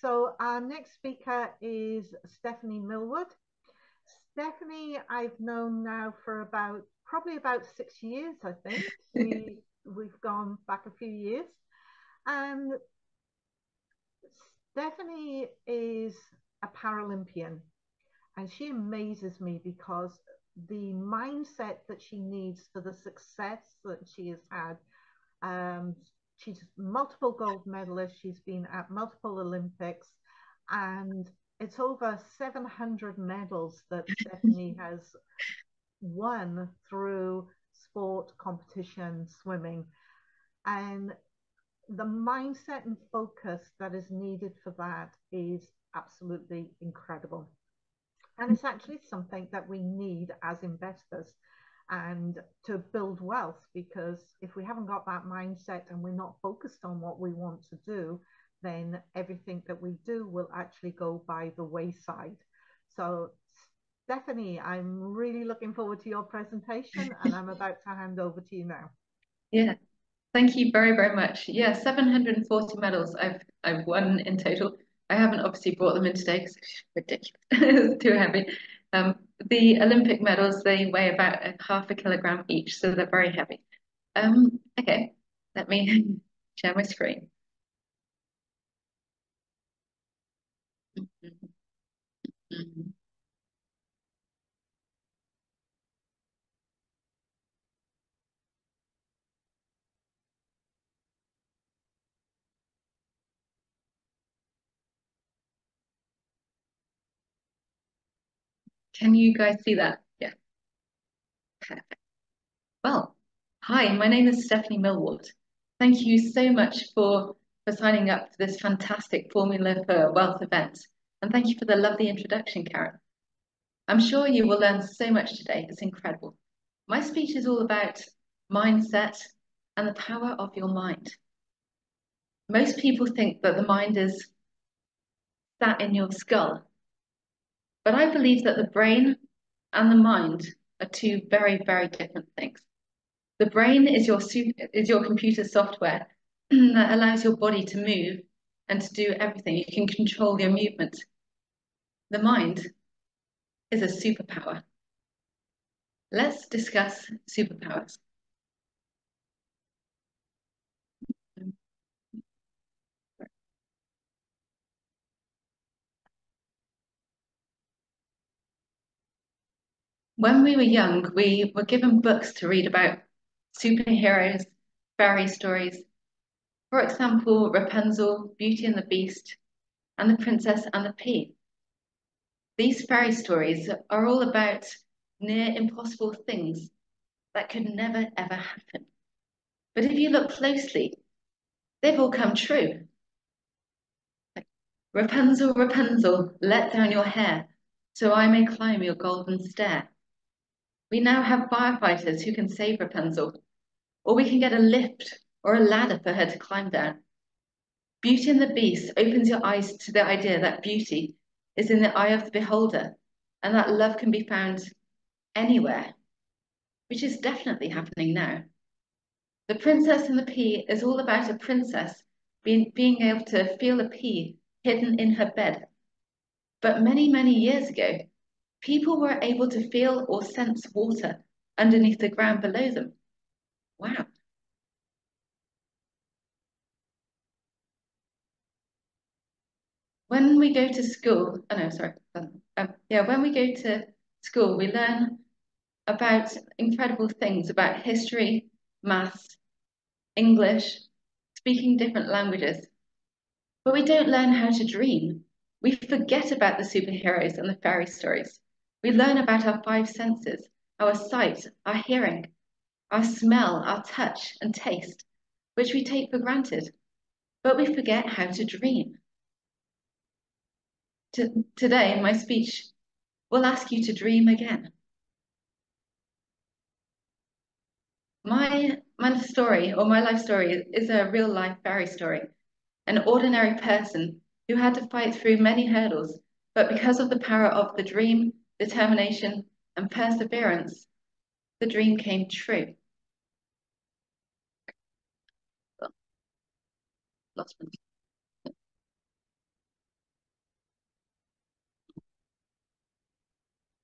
So our next speaker is Stephanie Millward. Stephanie, I've known now for about probably about six years, I think. we, we've gone back a few years. And Stephanie is a Paralympian and she amazes me because the mindset that she needs for the success that she has had. Um, she's multiple gold medalist. She's been at multiple Olympics, and it's over 700 medals that Stephanie has won through sport, competition, swimming, and the mindset and focus that is needed for that is absolutely incredible. And it's actually something that we need as investors and to build wealth because if we haven't got that mindset and we're not focused on what we want to do, then everything that we do will actually go by the wayside. So, Stephanie, I'm really looking forward to your presentation and I'm about to hand over to you now. Yeah, thank you very, very much. Yeah, 740 medals I've I've won in total. I haven't obviously brought them in today because it's ridiculous. it's too heavy. Um, the Olympic medals, they weigh about a half a kilogram each, so they're very heavy. Um, okay, let me share my screen. Mm -hmm. Mm -hmm. Can you guys see that? Yeah. Perfect. Well, hi, my name is Stephanie Millward. Thank you so much for, for signing up to this fantastic Formula for Wealth event. And thank you for the lovely introduction, Karen. I'm sure you will learn so much today. It's incredible. My speech is all about mindset and the power of your mind. Most people think that the mind is sat in your skull but I believe that the brain and the mind are two very, very different things. The brain is your is your computer software that allows your body to move and to do everything. You can control your movement. The mind is a superpower. Let's discuss superpowers. When we were young, we were given books to read about superheroes, fairy stories. For example, Rapunzel, Beauty and the Beast, and The Princess and the Pea. These fairy stories are all about near impossible things that could never ever happen. But if you look closely, they've all come true. Rapunzel, Rapunzel, let down your hair, so I may climb your golden stair. We now have firefighters who can save Rapunzel, or we can get a lift or a ladder for her to climb down. Beauty and the Beast opens your eyes to the idea that beauty is in the eye of the beholder and that love can be found anywhere, which is definitely happening now. The Princess and the Pea is all about a princess being, being able to feel a pea hidden in her bed. But many, many years ago, people were able to feel or sense water underneath the ground below them. Wow. When we go to school, oh no, sorry. Um, um, yeah, when we go to school, we learn about incredible things about history, maths, English, speaking different languages. But we don't learn how to dream. We forget about the superheroes and the fairy stories. We learn about our five senses, our sight, our hearing, our smell, our touch and taste, which we take for granted, but we forget how to dream. To, today, my speech, will ask you to dream again. My, my story, or my life story, is a real life fairy story. An ordinary person who had to fight through many hurdles, but because of the power of the dream determination, and perseverance, the dream came true. Lost.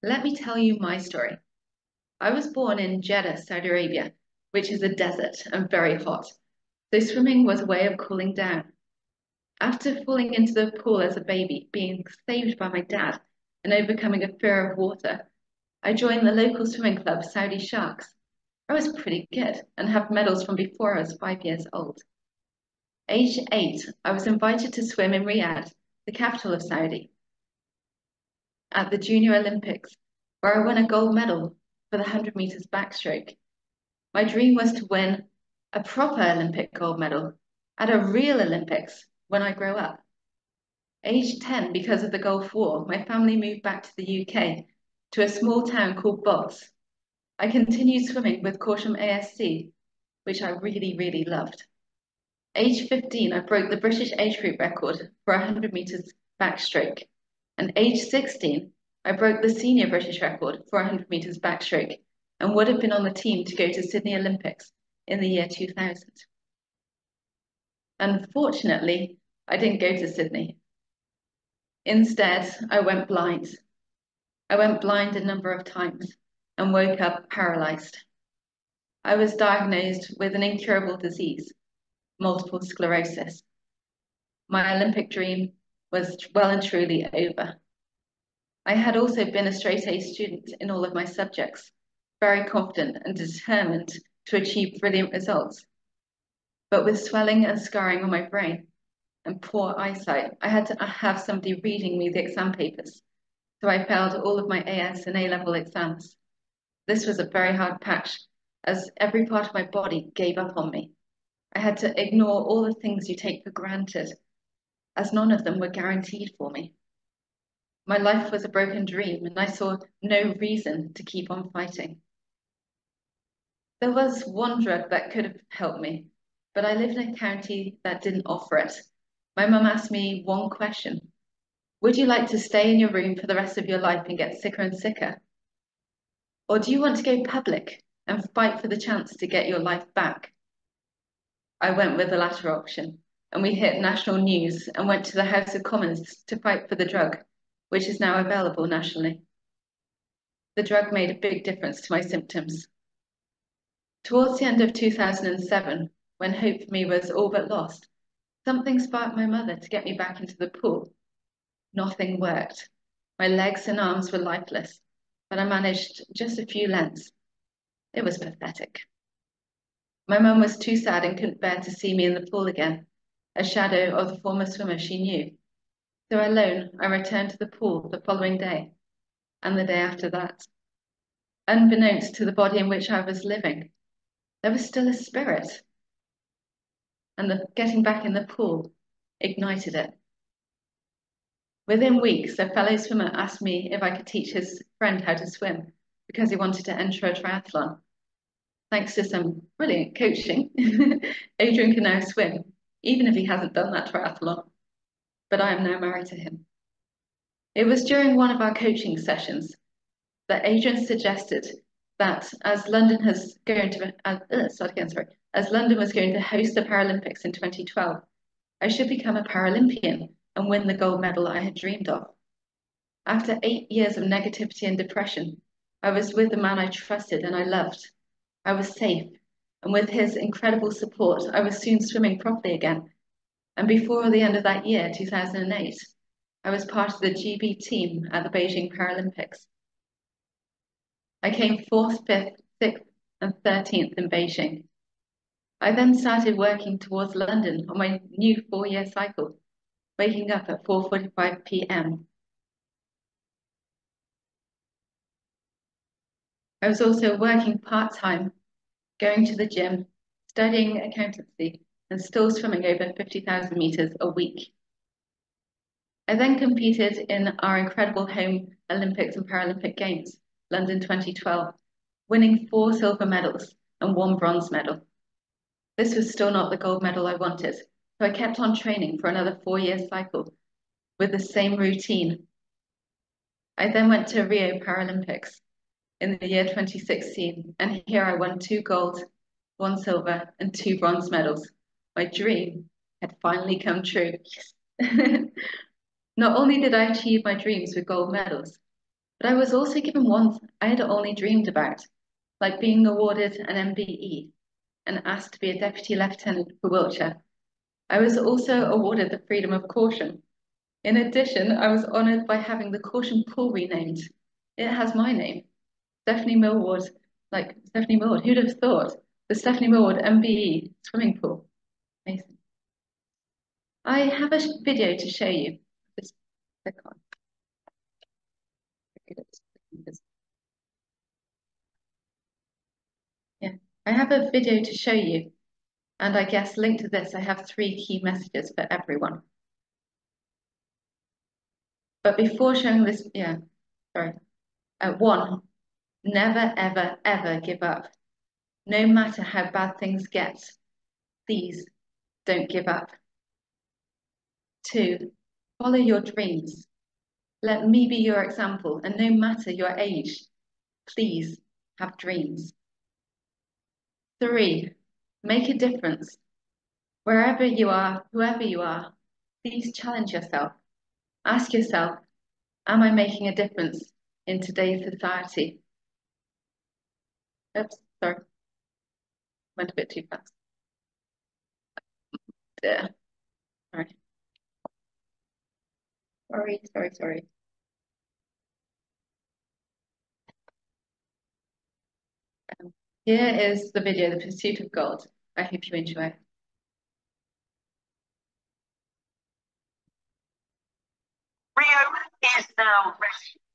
Let me tell you my story. I was born in Jeddah, Saudi Arabia, which is a desert and very hot, so swimming was a way of cooling down. After falling into the pool as a baby, being saved by my dad, and overcoming a fear of water, I joined the local swimming club, Saudi Sharks. I was pretty good and have medals from before I was five years old. Age eight, I was invited to swim in Riyadh, the capital of Saudi, at the Junior Olympics, where I won a gold medal for the 100 meters backstroke. My dream was to win a proper Olympic gold medal at a real Olympics when I grow up. Age 10, because of the Gulf War, my family moved back to the UK to a small town called Boss. I continued swimming with Corsham ASC, which I really, really loved. Age 15, I broke the British age group record for 100 metres backstroke. And age 16, I broke the senior British record for 100 metres backstroke and would have been on the team to go to Sydney Olympics in the year 2000. Unfortunately, I didn't go to Sydney. Instead, I went blind. I went blind a number of times and woke up paralyzed. I was diagnosed with an incurable disease, multiple sclerosis. My Olympic dream was well and truly over. I had also been a straight A student in all of my subjects, very confident and determined to achieve brilliant results. But with swelling and scarring on my brain and poor eyesight, I had to have somebody reading me the exam papers. So I failed all of my AS and A-level exams. This was a very hard patch as every part of my body gave up on me. I had to ignore all the things you take for granted as none of them were guaranteed for me. My life was a broken dream and I saw no reason to keep on fighting. There was one drug that could have helped me, but I lived in a county that didn't offer it. My mum asked me one question. Would you like to stay in your room for the rest of your life and get sicker and sicker? Or do you want to go public and fight for the chance to get your life back? I went with the latter option, and we hit national news and went to the House of Commons to fight for the drug, which is now available nationally. The drug made a big difference to my symptoms. Towards the end of 2007, when hope for me was all but lost, something sparked my mother to get me back into the pool. Nothing worked. My legs and arms were lifeless, but I managed just a few lengths. It was pathetic. My mum was too sad and couldn't bear to see me in the pool again, a shadow of the former swimmer she knew. So alone, I returned to the pool the following day, and the day after that. Unbeknownst to the body in which I was living, there was still a spirit. And the getting back in the pool ignited it. Within weeks, a fellow swimmer asked me if I could teach his friend how to swim because he wanted to enter a triathlon. Thanks to some brilliant coaching, Adrian can now swim, even if he hasn't done that triathlon. But I am now married to him. It was during one of our coaching sessions that Adrian suggested that as London has going to uh, uh, start again, sorry, as London was going to host the Paralympics in 2012, I should become a Paralympian and win the gold medal I had dreamed of. After eight years of negativity and depression, I was with the man I trusted and I loved. I was safe, and with his incredible support, I was soon swimming properly again. And before the end of that year, 2008, I was part of the GB team at the Beijing Paralympics. I came fourth, fifth, sixth, and 13th in Beijing. I then started working towards London on my new four-year cycle, waking up at 4.45 p.m. I was also working part-time, going to the gym, studying accountancy, and still swimming over 50,000 meters a week. I then competed in our incredible home Olympics and Paralympic Games London 2012, winning four silver medals and one bronze medal. This was still not the gold medal I wanted, so I kept on training for another four-year cycle with the same routine. I then went to Rio Paralympics in the year 2016, and here I won two gold, one silver, and two bronze medals. My dream had finally come true. Not only did I achieve my dreams with gold medals, But I was also given one I had only dreamed about, like being awarded an MBE and asked to be a Deputy Lieutenant for Wiltshire. I was also awarded the Freedom of Corsham. In addition, I was honoured by having the Corsham Pool renamed. It has my name, Stephanie Millward, like Stephanie Millward. Who'd have thought? The Stephanie Millward MBE swimming pool. Amazing. I have a video to show you. Just click on. Yeah, I have a video to show you. And I guess linked to this, I have three key messages for everyone. But before showing this, yeah, sorry. Uh, one, never, ever, ever give up. No matter how bad things get, please don't give up. Two, follow your dreams. Let me be your example, and no matter your age, please have dreams. Three, make a difference. Wherever you are, whoever you are, please challenge yourself. Ask yourself, am I making a difference in today's society? Oops, sorry. Went a bit too fast. There. Sorry. Sorry, sorry, sorry. Here is the video, The Pursuit of Gold. I hope you enjoy. Rio is now ready.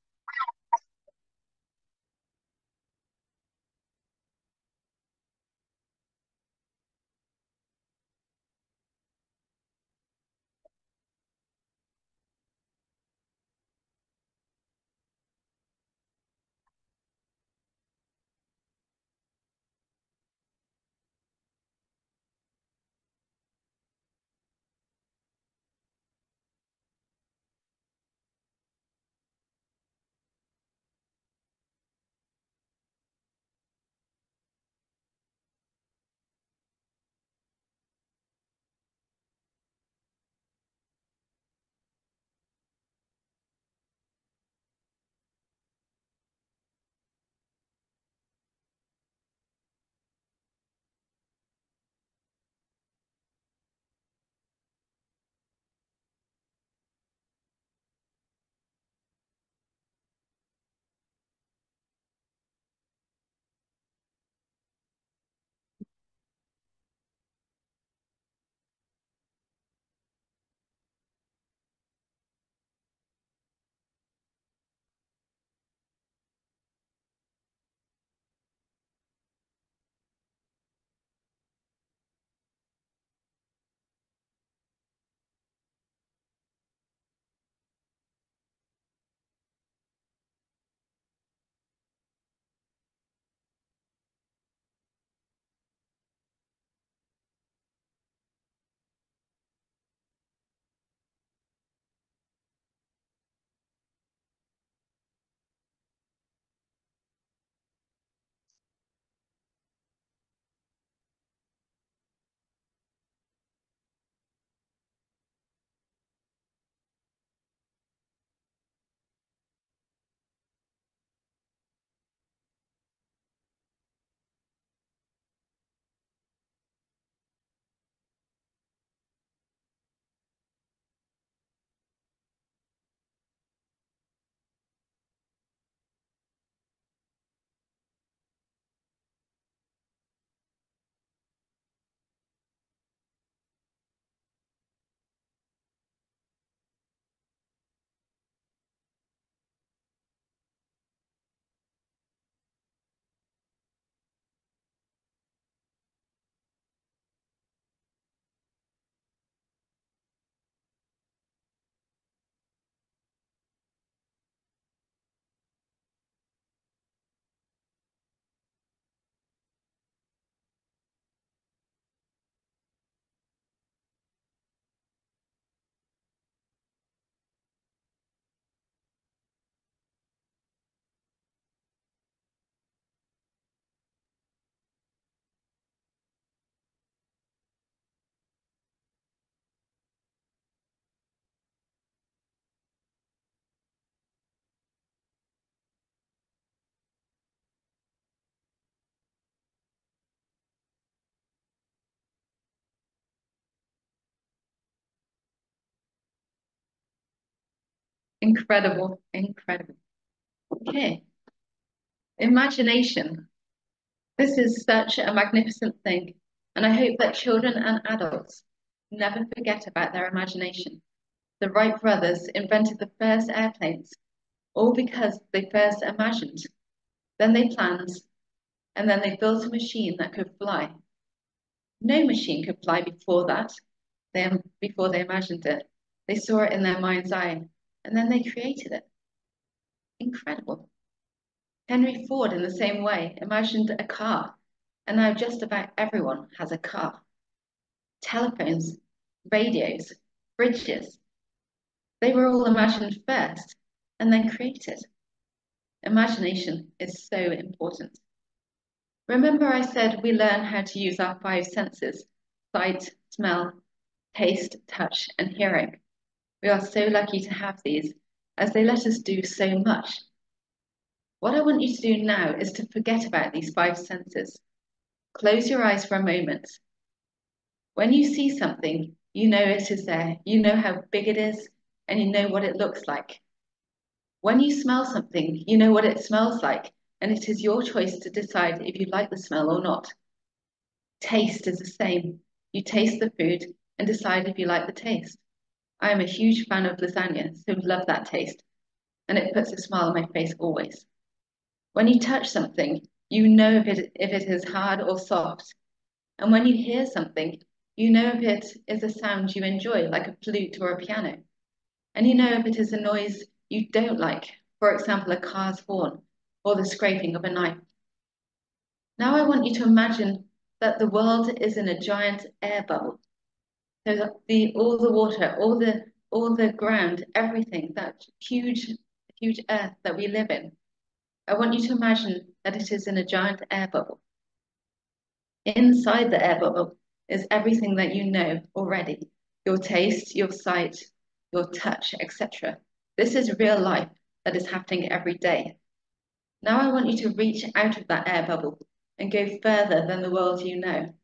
Incredible, incredible. Okay. Imagination. This is such a magnificent thing, and I hope that children and adults never forget about their imagination. The Wright brothers invented the first airplanes, all because they first imagined. Then they planned, and then they built a machine that could fly. No machine could fly before that, they, before they imagined it. They saw it in their mind's eye, and then they created it. Incredible. Henry Ford, in the same way, imagined a car, and now just about everyone has a car. Telephones, radios, bridges, they were all imagined first and then created. Imagination is so important. Remember I said we learn how to use our five senses, sight, smell, taste, touch, and hearing. We are so lucky to have these as they let us do so much. What I want you to do now is to forget about these five senses. Close your eyes for a moment. When you see something, you know it is there. You know how big it is and you know what it looks like. When you smell something, you know what it smells like and it is your choice to decide if you like the smell or not. Taste is the same. You taste the food and decide if you like the taste. I am a huge fan of lasagna, so love that taste. And it puts a smile on my face always. When you touch something, you know if it, if it is hard or soft. And when you hear something, you know if it is a sound you enjoy, like a flute or a piano. And you know if it is a noise you don't like, for example, a car's horn or the scraping of a knife. Now I want you to imagine that the world is in a giant air bubble so the all the water, all the all the ground, everything, that huge, huge earth that we live in. I want you to imagine that it is in a giant air bubble. Inside the air bubble is everything that you know already. Your taste, your sight, your touch, etc. This is real life that is happening every day. Now I want you to reach out of that air bubble and go further than the world you know.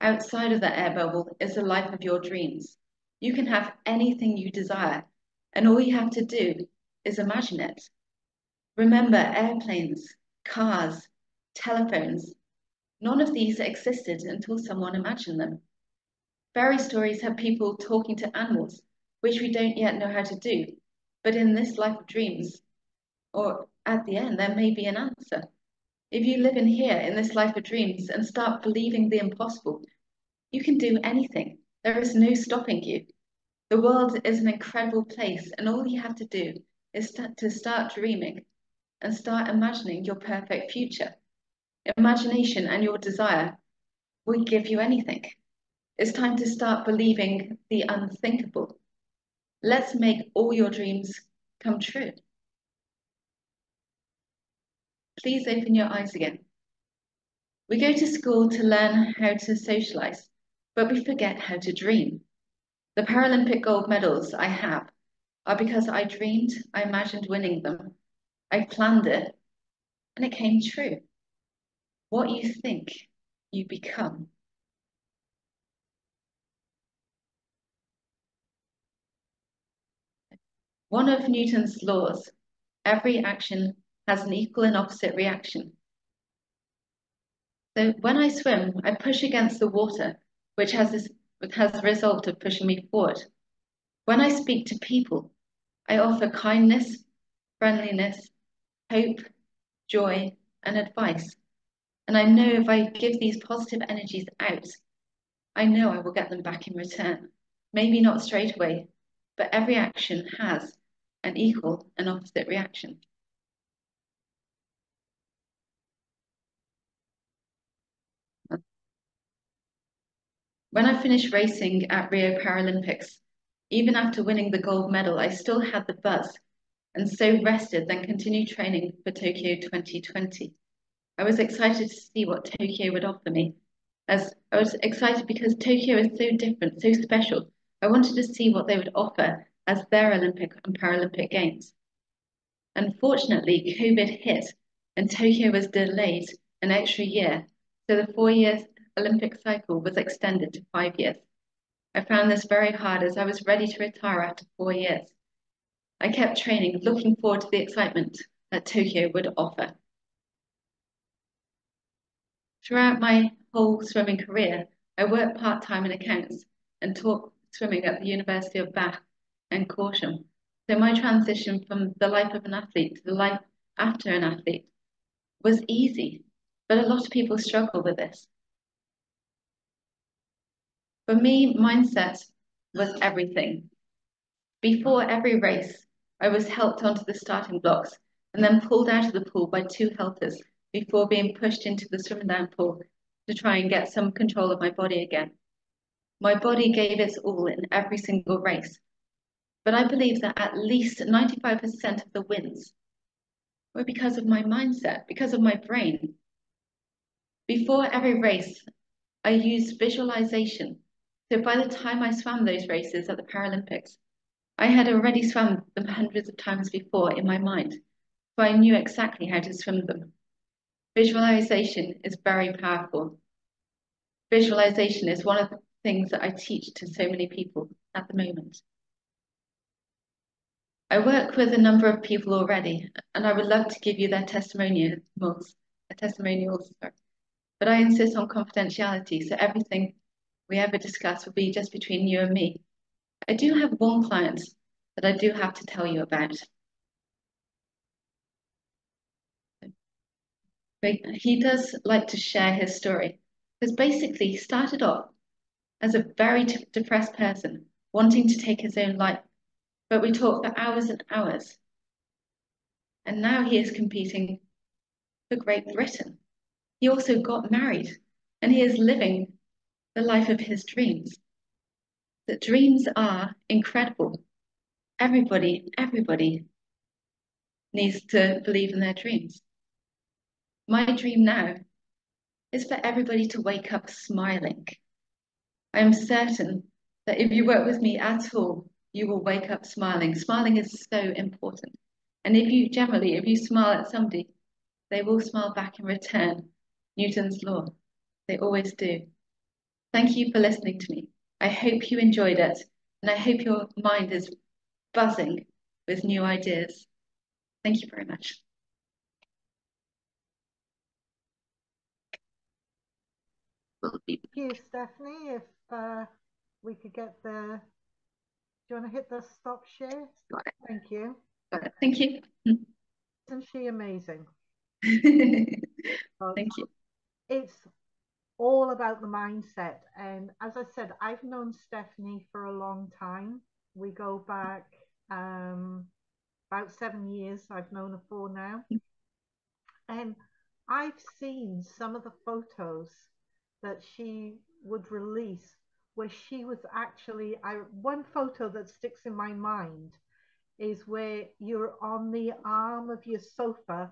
Outside of that air bubble is the life of your dreams. You can have anything you desire, and all you have to do is imagine it. Remember airplanes, cars, telephones. None of these existed until someone imagined them. Fairy stories have people talking to animals, which we don't yet know how to do. But in this life of dreams, or at the end, there may be an answer. If you live in here in this life of dreams and start believing the impossible, you can do anything. There is no stopping you. The world is an incredible place, and all you have to do is to start dreaming and start imagining your perfect future. Imagination and your desire will give you anything. It's time to start believing the unthinkable. Let's make all your dreams come true. Please open your eyes again. We go to school to learn how to socialize, but we forget how to dream. The Paralympic gold medals I have are because I dreamed, I imagined winning them, I planned it, and it came true. What you think, you become. One of Newton's laws, every action has an equal and opposite reaction. So when I swim, I push against the water, which has, this, has the result of pushing me forward. When I speak to people, I offer kindness, friendliness, hope, joy, and advice. And I know if I give these positive energies out, I know I will get them back in return. Maybe not straight away, but every action has an equal and opposite reaction. When I finished racing at Rio Paralympics, even after winning the gold medal, I still had the buzz and so rested, then continued training for Tokyo 2020. I was excited to see what Tokyo would offer me. As I was excited because Tokyo is so different, so special. I wanted to see what they would offer as their Olympic and Paralympic Games. Unfortunately, COVID hit and Tokyo was delayed an extra year, so the four years Olympic cycle was extended to five years. I found this very hard as I was ready to retire after four years. I kept training, looking forward to the excitement that Tokyo would offer. Throughout my whole swimming career, I worked part-time in accounts and taught swimming at the University of Bath and Corsham. So my transition from the life of an athlete to the life after an athlete was easy, but a lot of people struggle with this. For me, mindset was everything. Before every race, I was helped onto the starting blocks and then pulled out of the pool by two helpers before being pushed into the swim down pool to try and get some control of my body again. My body gave its all in every single race, but I believe that at least 95% of the wins were because of my mindset, because of my brain. Before every race, I used visualization. So by the time I swam those races at the Paralympics, I had already swum them hundreds of times before in my mind, so I knew exactly how to swim them. Visualization is very powerful. Visualization is one of the things that I teach to so many people at the moment. I work with a number of people already, and I would love to give you their testimonials, testimonials, but I insist on confidentiality, so everything we ever discuss will be just between you and me. I do have one client that I do have to tell you about. He does like to share his story because basically he started off as a very depressed person wanting to take his own life, but we talked for hours and hours. And now he is competing for Great Britain. He also got married and he is living the life of his dreams. The dreams are incredible. Everybody, everybody needs to believe in their dreams. My dream now is for everybody to wake up smiling. I am certain that if you work with me at all, you will wake up smiling. Smiling is so important. And if you generally, if you smile at somebody, they will smile back in return. Newton's law. They always do. Thank you for listening to me. I hope you enjoyed it, and I hope your mind is buzzing with new ideas. Thank you very much. Thank you, Stephanie. If uh, we could get the, do you want to hit the stop share? Thank you. Thank you. Isn't she amazing? Thank you. It's all about the mindset. And as I said, I've known Stephanie for a long time. We go back um, about seven years, I've known her for now. And I've seen some of the photos that she would release where she was actually I one photo that sticks in my mind is where you're on the arm of your sofa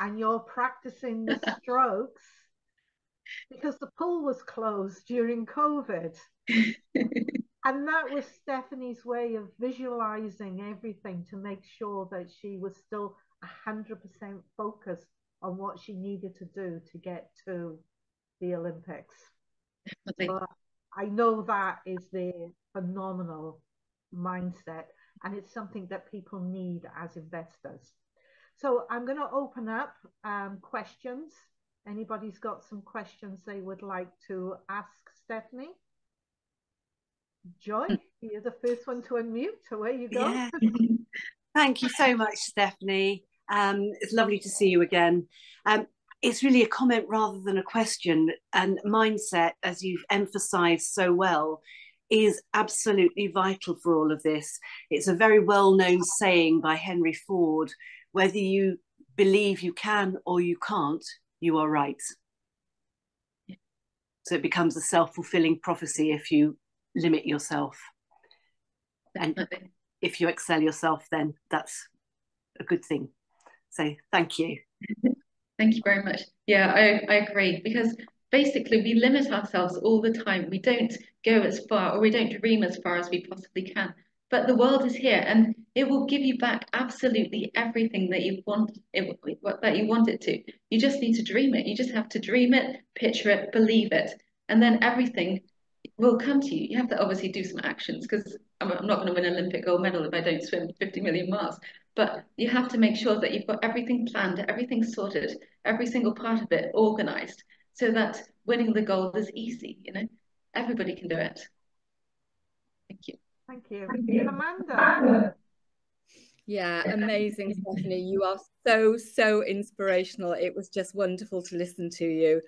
and you're practicing the strokes because the pool was closed during COVID. and that was Stephanie's way of visualizing everything to make sure that she was still 100% focused on what she needed to do to get to the Olympics. But I know that is the phenomenal mindset, and it's something that people need as investors. So I'm going to open up um, questions Anybody's got some questions they would like to ask Stephanie? Joy, hmm. you're the first one to unmute. Away you go. Yeah. Thank you so much, Stephanie. Um, it's lovely to see you again. Um, it's really a comment rather than a question. And mindset, as you've emphasized so well, is absolutely vital for all of this. It's a very well known saying by Henry Ford whether you believe you can or you can't, you are right. So it becomes a self fulfilling prophecy if you limit yourself. And if you excel yourself, then that's a good thing. So thank you. Thank you very much. Yeah, I, I agree because basically we limit ourselves all the time. We don't go as far or we don't dream as far as we possibly can. But the world is here and it will give you back absolutely everything that you want it, that you want it to. You just need to dream it. You just have to dream it, picture it, believe it, and then everything will come to you. You have to obviously do some actions because I'm, I'm not going to win an Olympic gold medal if I don't swim 50 million miles. But you have to make sure that you've got everything planned, everything sorted, every single part of it organized, so that winning the gold is easy. You know, everybody can do it. Thank you. Thank you, Thank you. Amanda. Yeah, amazing, Stephanie. You are so, so inspirational. It was just wonderful to listen to you.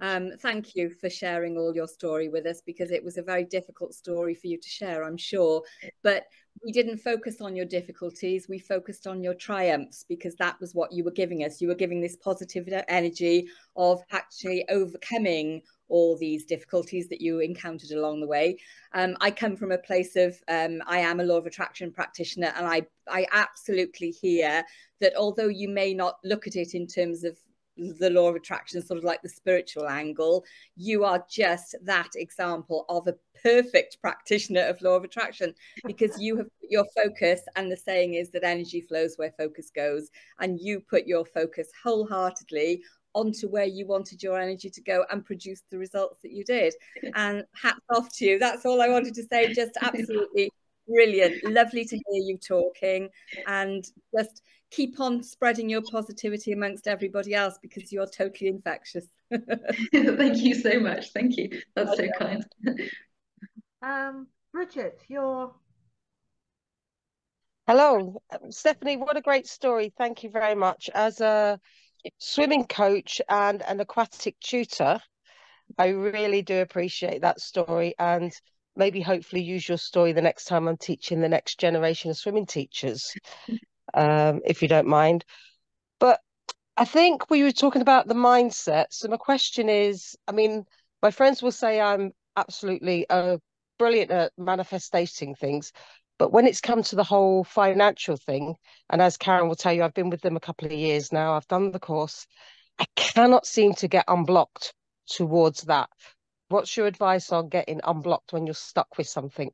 Um, thank you for sharing all your story with us because it was a very difficult story for you to share, I'm sure. But we didn't focus on your difficulties, we focused on your triumphs because that was what you were giving us. You were giving this positive energy of actually overcoming all these difficulties that you encountered along the way. Um, I come from a place of um, I am a law of attraction practitioner, and I I absolutely hear that although you may not look at it in terms of the law of attraction, sort of like the spiritual angle, you are just that example of a perfect practitioner of law of attraction because you have your focus, and the saying is that energy flows where focus goes, and you put your focus wholeheartedly onto where you wanted your energy to go and produce the results that you did. And hats off to you. That's all I wanted to say. Just absolutely brilliant. Lovely to hear you talking and just keep on spreading your positivity amongst everybody else because you're totally infectious. Thank you so much. Thank you. That's so kind. Um, Bridget, you're Hello, Stephanie. What a great story. Thank you very much. As a swimming coach and an aquatic tutor, I really do appreciate that story and maybe hopefully use your story the next time I'm teaching the next generation of swimming teachers um, if you don't mind. But I think we were talking about the mindset. So my question is, I mean, my friends will say I'm absolutely uh, brilliant at manifesting things, but when it's come to the whole financial thing, and as Karen will tell you, I've been with them a couple of years now. I've done the course. I cannot seem to get unblocked towards that. What's your advice on getting unblocked when you're stuck with something?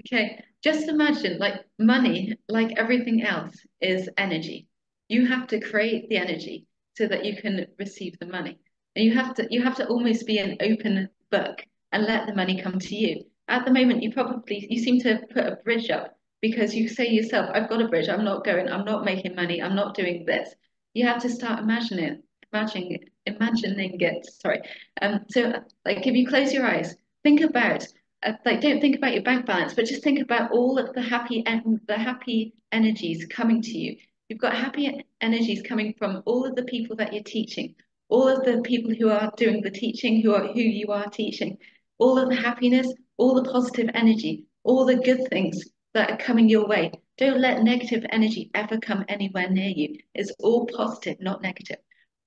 Okay, just imagine like money, like everything else, is energy. You have to create the energy so that you can receive the money. And you have to you have to almost be an open book and let the money come to you. At the moment, you probably you seem to put a bridge up because you say yourself, I've got a bridge, I'm not going, I'm not making money, I'm not doing this. You have to start imagining imagining imagining it. Sorry. Um so like if you close your eyes, think about Uh, like don't think about your bank balance, but just think about all of the happy and the happy energies coming to you. You've got happy energies coming from all of the people that you're teaching, all of the people who are doing the teaching, who are who you are teaching, all of the happiness, all the positive energy, all the good things that are coming your way. Don't let negative energy ever come anywhere near you. It's all positive, not negative.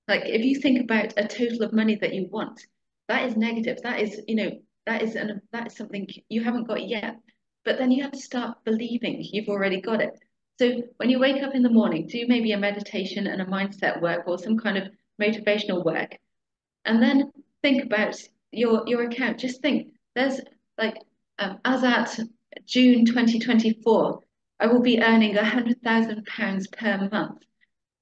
Like if you think about a total of money that you want, that is negative. That is, you know, that is an that is something you haven't got yet but then you have to start believing you've already got it. So when you wake up in the morning do maybe a meditation and a mindset work or some kind of motivational work and then think about your your account. Just think there's like um, as at june 2024 i will be earning a hundred thousand pounds per month.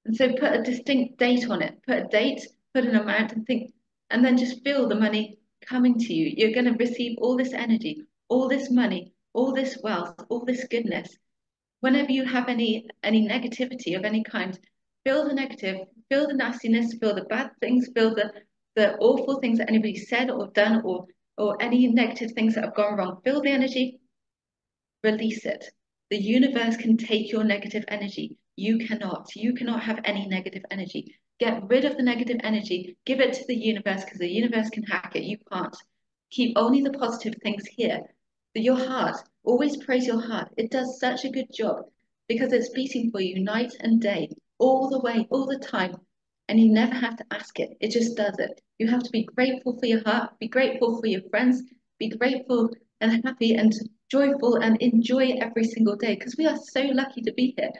And so put a distinct date on it. Put a date put an amount and think and then just feel the money coming to you. You're going to receive all this energy, all this money, all this wealth, all this goodness. Whenever you have any any negativity of any kind, feel the negative, feel the nastiness, feel the bad things, feel the the awful things that anybody said or done or or any negative things that have gone wrong. Feel the energy, release it. The universe can take your negative energy. You cannot. You cannot have any negative energy. Get rid of the negative energy, give it to the universe because the universe can hack it. You can't. Keep only the positive things here. Your heart, always praise your heart. It does such a good job because it's beating for you night and day, all the way, all the time. And you never have to ask it, it just does it. You have to be grateful for your heart, be grateful for your friends, be grateful and happy and joyful and enjoy every single day because we are so lucky to be here.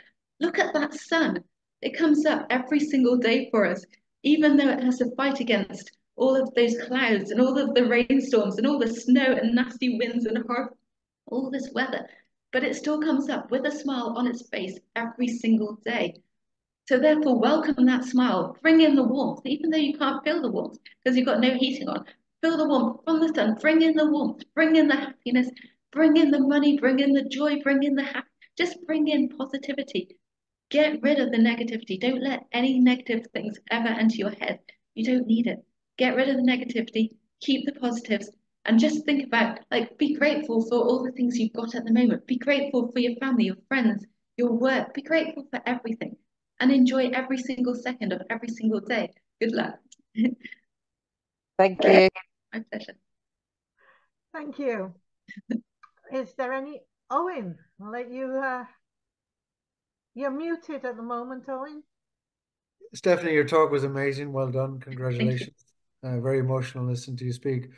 Look at that sun. It comes up every single day for us, even though it has to fight against all of those clouds and all of the rainstorms and all the snow and nasty winds and all this weather. But it still comes up with a smile on its face every single day. So therefore, welcome that smile. Bring in the warmth, even though you can't feel the warmth because you've got no heating on. Feel the warmth from the sun. Bring in the warmth. Bring in the happiness. Bring in the money. Bring in the joy. Bring in the happy. Just bring in positivity. Get rid of the negativity. Don't let any negative things ever enter your head. You don't need it. Get rid of the negativity. Keep the positives. And just think about, like, be grateful for all the things you've got at the moment. Be grateful for your family, your friends, your work. Be grateful for everything and enjoy every single second of every single day. Good luck. Thank you. My pleasure. Thank you. Is there any Owen? I'll let you. Uh, you're muted at the moment, Owen. Stephanie, your talk was amazing. Well done. Congratulations. Uh, very emotional listening to you speak.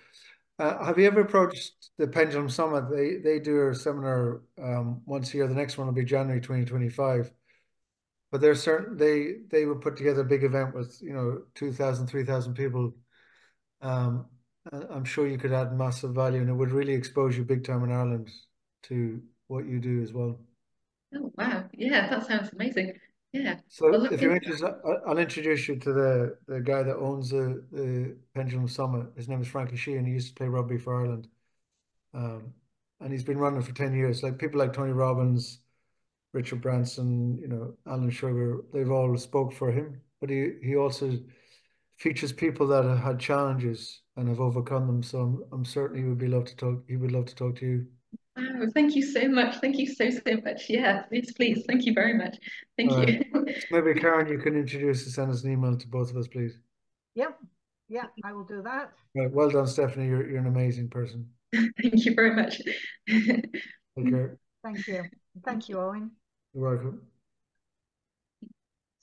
Uh, have you ever approached the Pendulum Summit? They they do a seminar um, once a year. The next one will be January 2025. But they're certain they they would put together a big event with you know 2,000, 3,000 people. Um, I'm sure you could add massive value, and it would really expose you big time in Ireland to what you do as well. Oh wow! Yeah, that sounds amazing. Yeah. So if you're interested, I'll introduce you to the the guy that owns the the Pendulum Summit. His name is Frankie Sheahan. He used to play rugby for Ireland, um, and he's been running for ten years. Like people like Tony Robbins, Richard Branson, you know, Alan Sugar. They've all spoke for him, but he he also features people that have had challenges and have overcome them. So I'm, I'm certain he would be love to talk. He would love to talk to you. Wow, thank you so much. Thank you so, so much. Yeah, please, please. Thank you very much. Thank All you. Right. maybe Karen, you can introduce and send us an email to both of us, please. Yep. Yeah, I will do that. Right. Well done, Stephanie. You're, you're an amazing person. Thank you very much. Take care. Thank you. Thank you, Owen. You're welcome.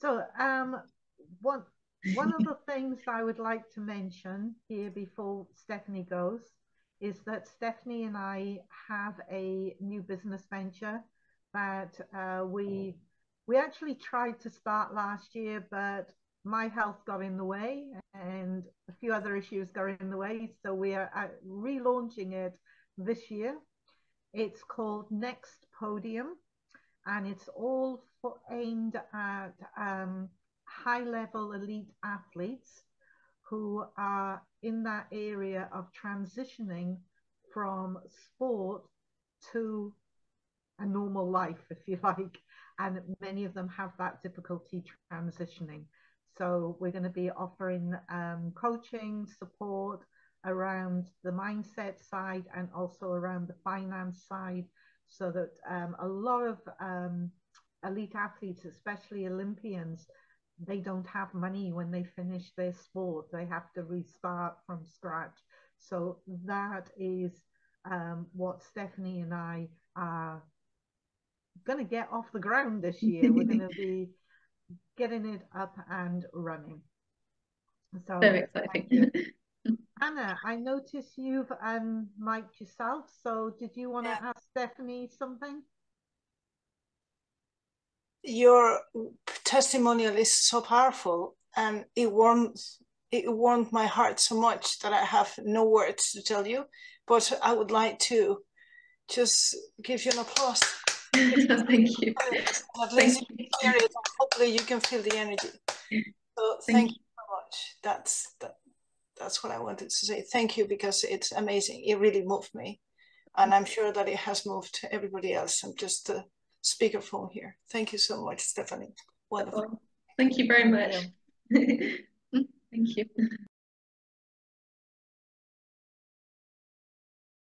So, um, one one of the things I would like to mention here before Stephanie goes is that Stephanie and I have a new business venture that uh, we we actually tried to start last year, but my health got in the way and a few other issues got in the way. So we are uh, relaunching it this year. It's called Next Podium, and it's all for, aimed at um, high level elite athletes who are in that area of transitioning from sport to a normal life, if you like. And many of them have that difficulty transitioning. So we're going to be offering um, coaching, support around the mindset side and also around the finance side so that um, a lot of um, elite athletes, especially Olympians, they don't have money when they finish their sport. They have to restart from scratch. So that is um, what Stephanie and I are going to get off the ground this year. We're going to be getting it up and running. So very exciting. Anna, I notice you've um mic'd yourself. So did you want to yeah. ask Stephanie something? Your testimonial is so powerful and it warms it warmed my heart so much that I have no words to tell you. But I would like to just give you an applause. thank you. Thank you. Hopefully you can feel the energy. So thank, thank you so much. That's that, that's what I wanted to say. Thank you because it's amazing. It really moved me. And I'm sure that it has moved everybody else. I'm just uh, speakerphone here. Thank you so much, Stephanie. Wonderful. Thank you very much. Thank you.